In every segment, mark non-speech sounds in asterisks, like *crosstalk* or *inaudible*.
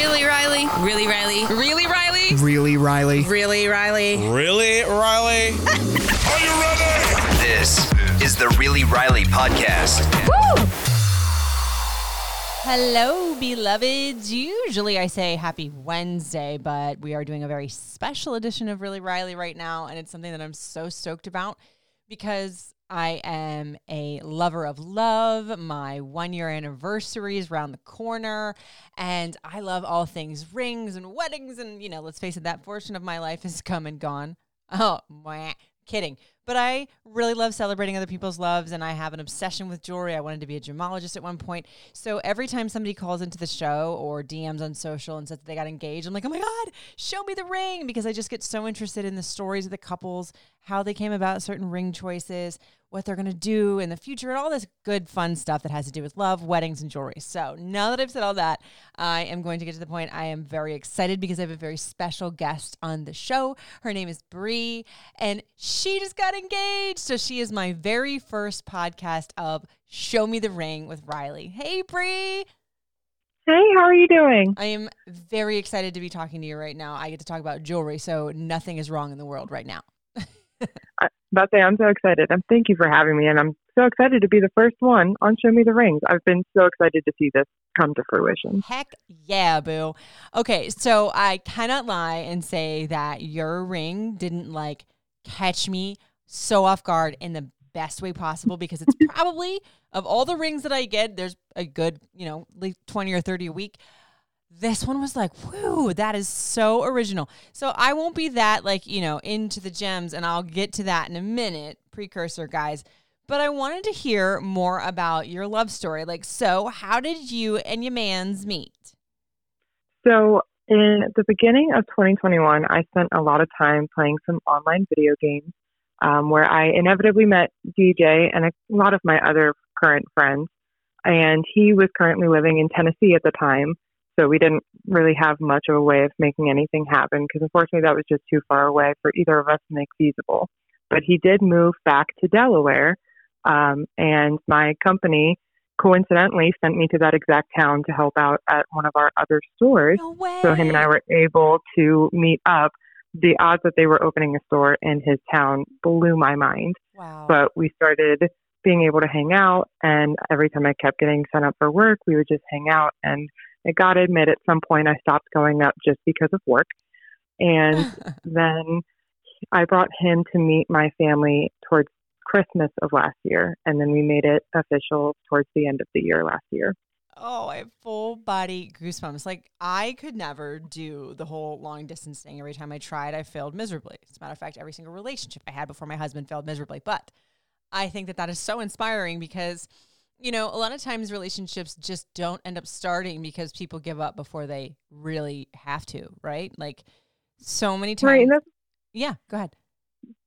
Really, Riley? Really, Riley? Really, Riley? Really, Riley? Really, Riley? Really, Riley? Are you ready? This is the Really Riley podcast. Hello, beloveds. Usually I say happy Wednesday, but we are doing a very special edition of Really Riley right now, and it's something that I'm so stoked about because I am a lover of love. My one year anniversary is around the corner, and I love all things rings and weddings. And, you know, let's face it, that portion of my life has come and gone. Oh, mwah, kidding. But I really love celebrating other people's loves, and I have an obsession with jewelry. I wanted to be a gemologist at one point. So every time somebody calls into the show or DMs on social and says that they got engaged, I'm like, oh my God, show me the ring. Because I just get so interested in the stories of the couples, how they came about certain ring choices, what they're going to do in the future, and all this good, fun stuff that has to do with love, weddings, and jewelry. So now that I've said all that, I am going to get to the point. I am very excited because I have a very special guest on the show. Her name is Bree, and she just got engaged. So she is my very first podcast of Show Me the Ring with Riley. Hey, Bree. Hey, how are you doing? I am very excited to be talking to you right now. I get to talk about jewelry, so nothing is wrong in the world right now. About say, I'm so excited. And thank you for having me. And I'm so excited to be the first one on Show Me the Rings. I've been so excited to see this come to fruition. Heck yeah, boo. Okay, so I cannot lie and say that your ring didn't like catch me so off guard in the best way possible because it's *laughs* probably of all the rings that I get, there's a good, you know, like 20 or 30 a week. This one was like, whoo, that is so original. So I won't be that like, you know, into the gems and I'll get to that in a minute, precursor guys. But I wanted to hear more about your love story. Like, so how did you and your mans meet? So, in the beginning of 2021, I spent a lot of time playing some online video games um, where I inevitably met DJ and a lot of my other current friends. And he was currently living in Tennessee at the time. So we didn't really have much of a way of making anything happen because unfortunately that was just too far away for either of us to make feasible. But he did move back to Delaware, um, and my company coincidentally sent me to that exact town to help out at one of our other stores. No. So him and I were able to meet up. The odds that they were opening a store in his town blew my mind. Wow. But we started being able to hang out, and every time I kept getting sent up for work, we would just hang out. And I got to admit, at some point, I stopped going up just because of work. And *laughs* then I brought him to meet my family towards Christmas of last year, and then we made it official towards the end of the year last year. Oh, I have full body goosebumps. Like I could never do the whole long distance thing. Every time I tried, I failed miserably. As a matter of fact, every single relationship I had before my husband failed miserably. But I think that that is so inspiring because, you know, a lot of times relationships just don't end up starting because people give up before they really have to, right? Like so many times. Right, yeah, go ahead.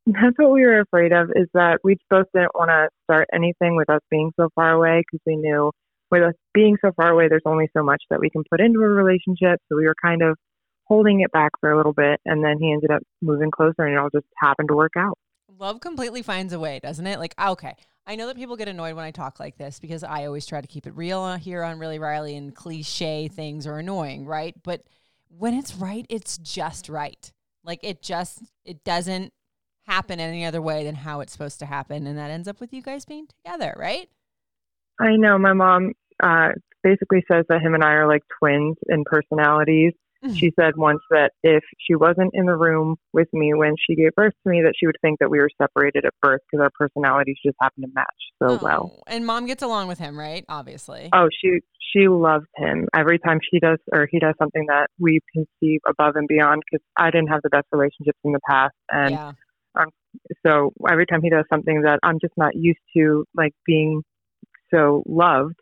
that's what we were afraid of is that we both didn't want to start anything with us being so far away because we knew with us being so far away, there's only so much that we can put into a relationship. So we were kind of holding it back for a little bit, and then he ended up moving closer, and it all just happened to work out. Love completely finds a way, doesn't it? Like, okay, I know that people get annoyed when I talk like this because I always try to keep it real here on Really Riley, and cliche things are annoying, right? But when it's right, it's just right. Like it just it doesn't happen any other way than how it's supposed to happen, and that ends up with you guys being together, right? I know my mom uh, basically says that him and I are like twins in personalities. She said once that if she wasn't in the room with me when she gave birth to me, that she would think that we were separated at birth because our personalities just happen to match so well. Oh, And mom gets along with him, right? Obviously. Oh, she she loves him. Every time she does or he does something that we conceive above and beyond, because I didn't have the best relationships in the past, and yeah. um, so every time he does something that I'm just not used to, like being so loved,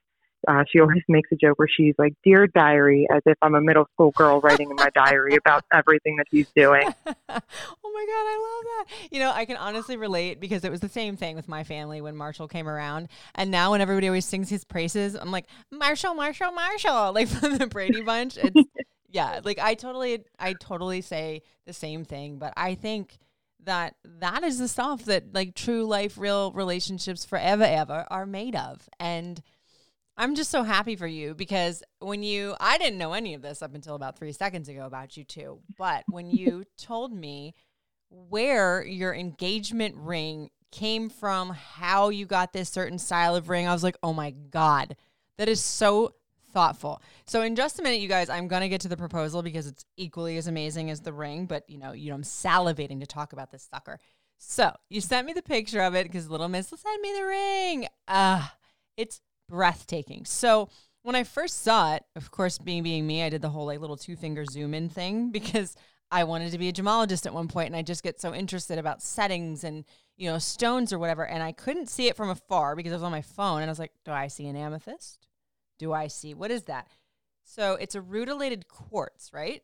Uh, she always makes a joke where she's like, "Dear diary," as if I'm a middle school girl writing in my diary about everything that he's doing. *laughs* oh my god, I love that. You know, I can honestly relate because it was the same thing with my family when Marshall came around, and now when everybody always sings his praises, I'm like Marshall, Marshall, Marshall, *laughs* like from the Brady Bunch. It's *laughs* yeah, like I totally, I totally say the same thing, but I think that that is the stuff that like true life real relationships forever ever are made of and i'm just so happy for you because when you i didn't know any of this up until about three seconds ago about you too but when you *laughs* told me where your engagement ring came from how you got this certain style of ring i was like oh my god that is so thoughtful. So in just a minute, you guys, I'm gonna get to the proposal because it's equally as amazing as the ring. But you know, you know, I'm salivating to talk about this sucker. So you sent me the picture of it because little Miss sent me the ring. Ah, uh, it's breathtaking. So when I first saw it, of course, being being me, I did the whole like little two finger zoom in thing *laughs* because I wanted to be a gemologist at one point, and I just get so interested about settings and you know stones or whatever, and I couldn't see it from afar because I was on my phone, and I was like, "Do I see an amethyst? do I see? What is that? So it's a rutilated quartz, right?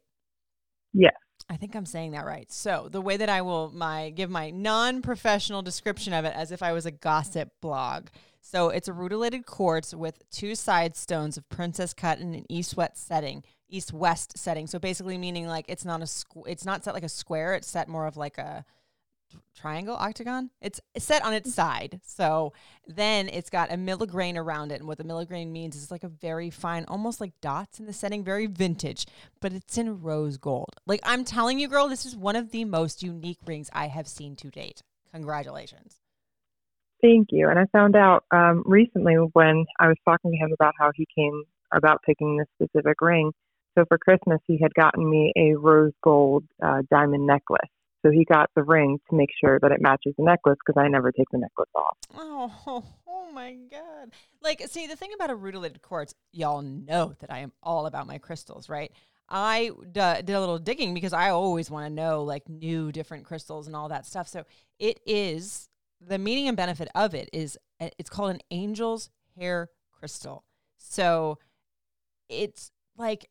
Yes. I think I'm saying that right. So the way that I will my give my non-professional description of it as if I was a gossip blog. So it's a rutilated quartz with two side stones of princess cut in an east-west setting, east-west setting. So basically meaning like it's not a squ- it's not set like a square, it's set more of like a triangle octagon. It's set on its side. So then it's got a milligrain around it and what the milligrain means is like a very fine almost like dots in the setting very vintage but it's in rose gold. Like i'm telling you girl this is one of the most unique rings i have seen to date. Congratulations thank you and i found out um, recently when i was talking to him about how he came about picking this specific ring so for christmas he had gotten me a rose gold uh, diamond necklace so he got the ring to make sure that it matches the necklace because I never take the necklace off. Oh, *laughs* oh my God. Like, see, the thing about a rutilated quartz, y'all know that I am all about my crystals, right? I d- did a little digging because I always want to know like new different crystals and all that stuff. So it is the meaning and benefit of it is uh, it's called an angel's hair crystal. So it's like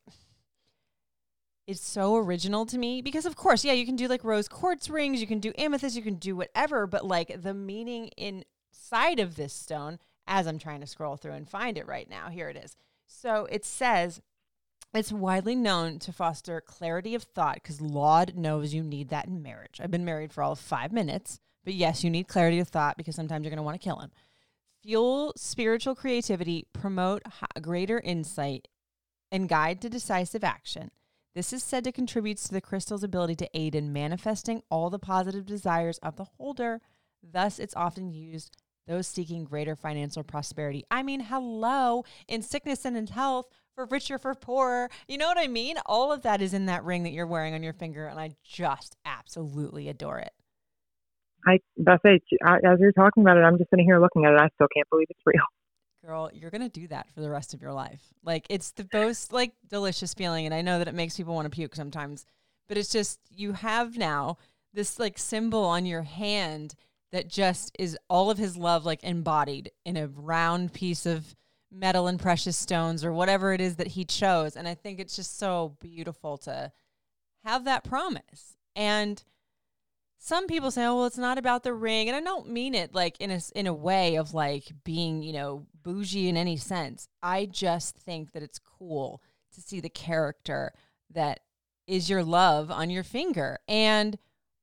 it's so original to me because of course yeah you can do like rose quartz rings you can do amethyst you can do whatever but like the meaning inside of this stone as i'm trying to scroll through and find it right now here it is so it says it's widely known to foster clarity of thought because Laud knows you need that in marriage. I've been married for all five minutes, but yes, you need clarity of thought because sometimes you're going to want to kill him. Fuel spiritual creativity, promote greater insight, and guide to decisive action. This is said to contribute to the crystal's ability to aid in manifesting all the positive desires of the holder. Thus, it's often used those seeking greater financial prosperity. I mean, hello, in sickness and in health, for richer, for poorer. You know what I mean? All of that is in that ring that you're wearing on your finger, and I just absolutely adore it. I that's it. As you're talking about it, I'm just sitting here looking at it. I still can't believe it's real girl, you're gonna do that for the rest of your life. Like it's the most like delicious feeling, and I know that it makes people want to puke sometimes, but it's just you have now this like symbol on your hand that just is all of his love like embodied in a round piece of metal and precious stones or whatever it is that he chose. And I think it's just so beautiful to have that promise. And some people say, "Oh, well, it's not about the ring," and I don't mean it like in a in a way of like being, you know, bougie in any sense. I just think that it's cool to see the character that is your love on your finger, and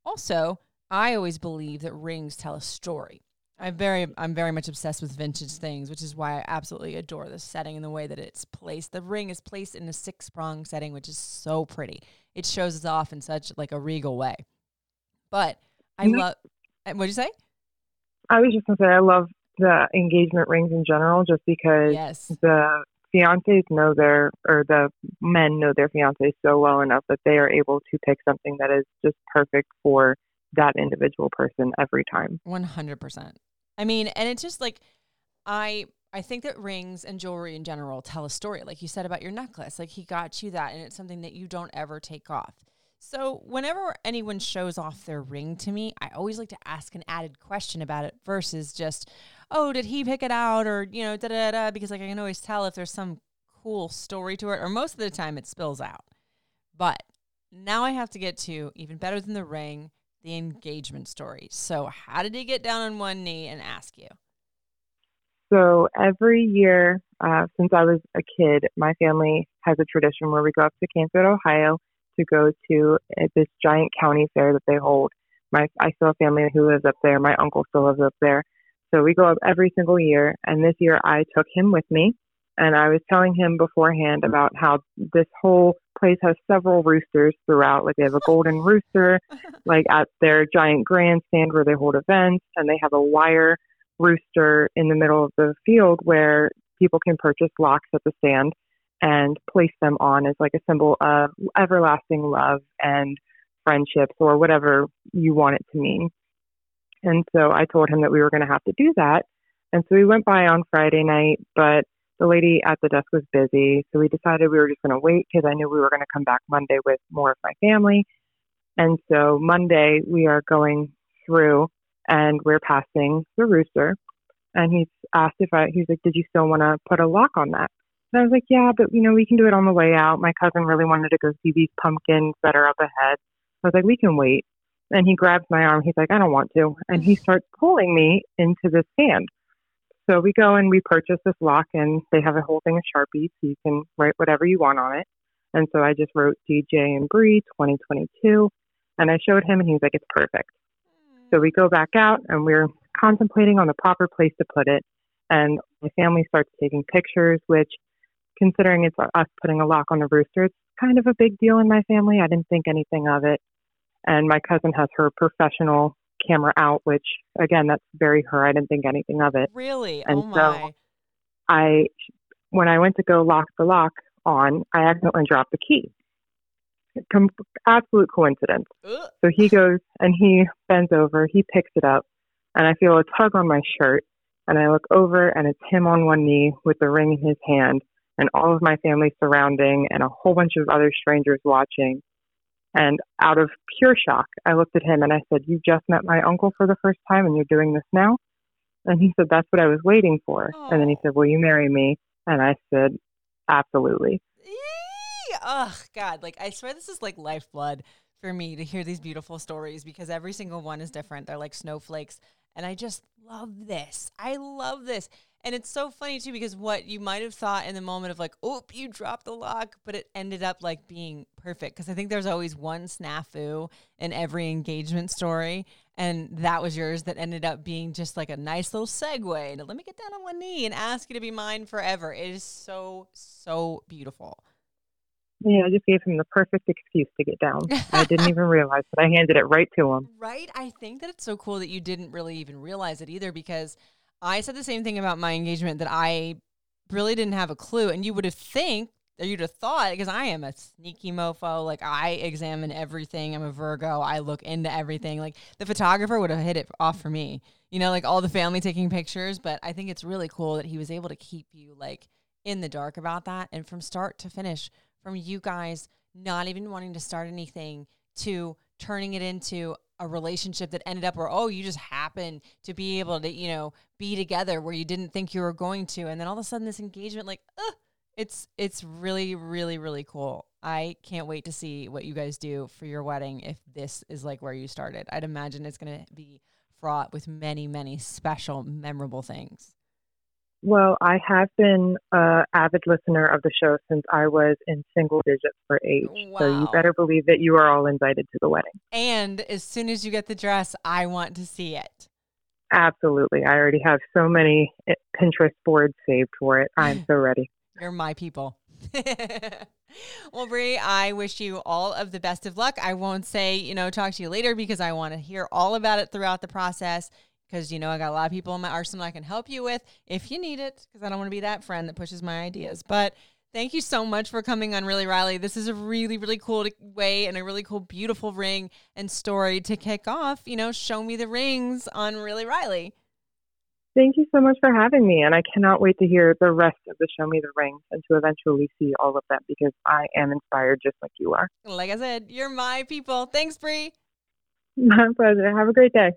also, I always believe that rings tell a story. I'm very I'm very much obsessed with vintage things, which is why I absolutely adore the setting and the way that it's placed. The ring is placed in a six prong setting, which is so pretty. It shows us off in such like a regal way. But I mm-hmm. love. What'd you say? I was just gonna say I love the engagement rings in general, just because yes. the fiancés know their or the men know their fiancés so well enough that they are able to pick something that is just perfect for that individual person every time. One hundred percent. I mean, and it's just like I I think that rings and jewelry in general tell a story. Like you said about your necklace, like he got you that, and it's something that you don't ever take off. So, whenever anyone shows off their ring to me, I always like to ask an added question about it versus just, oh, did he pick it out or, you know, da da da, because like I can always tell if there's some cool story to it, or most of the time it spills out. But now I have to get to even better than the ring, the engagement story. So, how did he get down on one knee and ask you? So every year uh, since I was a kid, my family has a tradition where we go up to Canfield, Ohio, to go to this giant county fair that they hold. My I still have family who lives up there. My uncle still lives up there. So we go up every single year. And this year I took him with me, and I was telling him beforehand about how this whole place has several roosters throughout. Like they have a golden *laughs* rooster, like at their giant grandstand where they hold events, and they have a wire rooster in the middle of the field where people can purchase locks at the stand and place them on as like a symbol of everlasting love and friendships or whatever you want it to mean. And so I told him that we were going to have to do that. And so we went by on Friday night, but the lady at the desk was busy. So we decided we were just going to wait because I knew we were going to come back Monday with more of my family. And so Monday we are going through and we're passing the rooster. And he's asked if I, he's like, did you still want to put a lock on that? And I was like, yeah, but you know, we can do it on the way out. My cousin really wanted to go see these pumpkins that are up ahead. I was like, we can wait. And he grabs my arm. He's like, I don't want to. And he starts pulling me into this stand. So we go and we purchase this lock, and they have a whole thing of Sharpies, so you can write whatever you want on it. And so I just wrote DJ and Bree 2022, and I showed him, and he was like, it's perfect. So we go back out and we're contemplating on the proper place to put it. And my family starts taking pictures, which, considering it's us putting a lock on the rooster, it's kind of a big deal in my family. I didn't think anything of it. And my cousin has her professional camera out, which, again, that's very her. I didn't think anything of it. Really? Oh, and oh my. so I, when I went to go lock the lock on, I accidentally dropped the key. Com- absolute coincidence. Ugh. So he goes and he bends over, he picks it up, and I feel a tug on my shirt. And I look over, and it's him on one knee with the ring in his hand, and all of my family surrounding, and a whole bunch of other strangers watching. And out of pure shock, I looked at him and I said, You just met my uncle for the first time, and you're doing this now? And he said, That's what I was waiting for. And then he said, Will you marry me? And I said, Absolutely. Eee! Ugh, God, like I swear this is like lifeblood for me to hear these beautiful stories because every single one is different. They're like snowflakes. And I just love this. I love this. And it's so funny too because what you might have thought in the moment of like, oop, you dropped the lock, but it ended up like being perfect. Because I think there's always one snafu in every engagement story. And that was yours that ended up being just like a nice little segue. And let me get down on one knee and ask you to be mine forever. It is so, so beautiful. Yeah, I just gave him the perfect excuse to get down. I didn't even realize that I handed it right to him. *laughs* Right? I think that it's so cool that you didn't really even realize it either because I said the same thing about my engagement that I really didn't have a clue. And you would have think or you'd have thought because I am a sneaky mofo. Like I examine everything. I'm a Virgo. I look into everything. Like the photographer would have hit it off for me. You know, like all the family taking pictures. But I think it's really cool that he was able to keep you like in the dark about that. And from start to finish, from you guys not even wanting to start anything to turning it into a relationship that ended up where oh you just happened to be able to you know be together where you didn't think you were going to and then all of a sudden this engagement like uh, it's it's really really really cool. I can't wait to see what you guys do for your wedding if this is like where you started. I'd imagine it's going to be fraught with many many special memorable things Well, I have been an avid listener of the show since I was in single digits for age. So you better believe that you are all invited to the wedding. and as soon as you get the dress i want to see it Absolutely. I already have so many eh, Pinterest boards saved for it. I'm *sighs* so ready. You're my people. *laughs* well, Bree, I wish you all of the best of luck. I won't say, you know, talk to you later because I want to hear all about it throughout the process. Because, you know, I got a lot of people in my arsenal I can help you with if you need it, because I don't want to be that friend that pushes my ideas. But thank you so much for coming on Really Riley. This is a really, really cool way and a really cool, beautiful ring and story to kick off, you know, show me the rings on Really Riley. Thank you so much for having me. And I cannot wait to hear the rest of the Show Me the Rings and to eventually see all of them because I am inspired just like you are. Like I said, you're my people. Thanks, Bree. *laughs* My pleasure. Have a great day.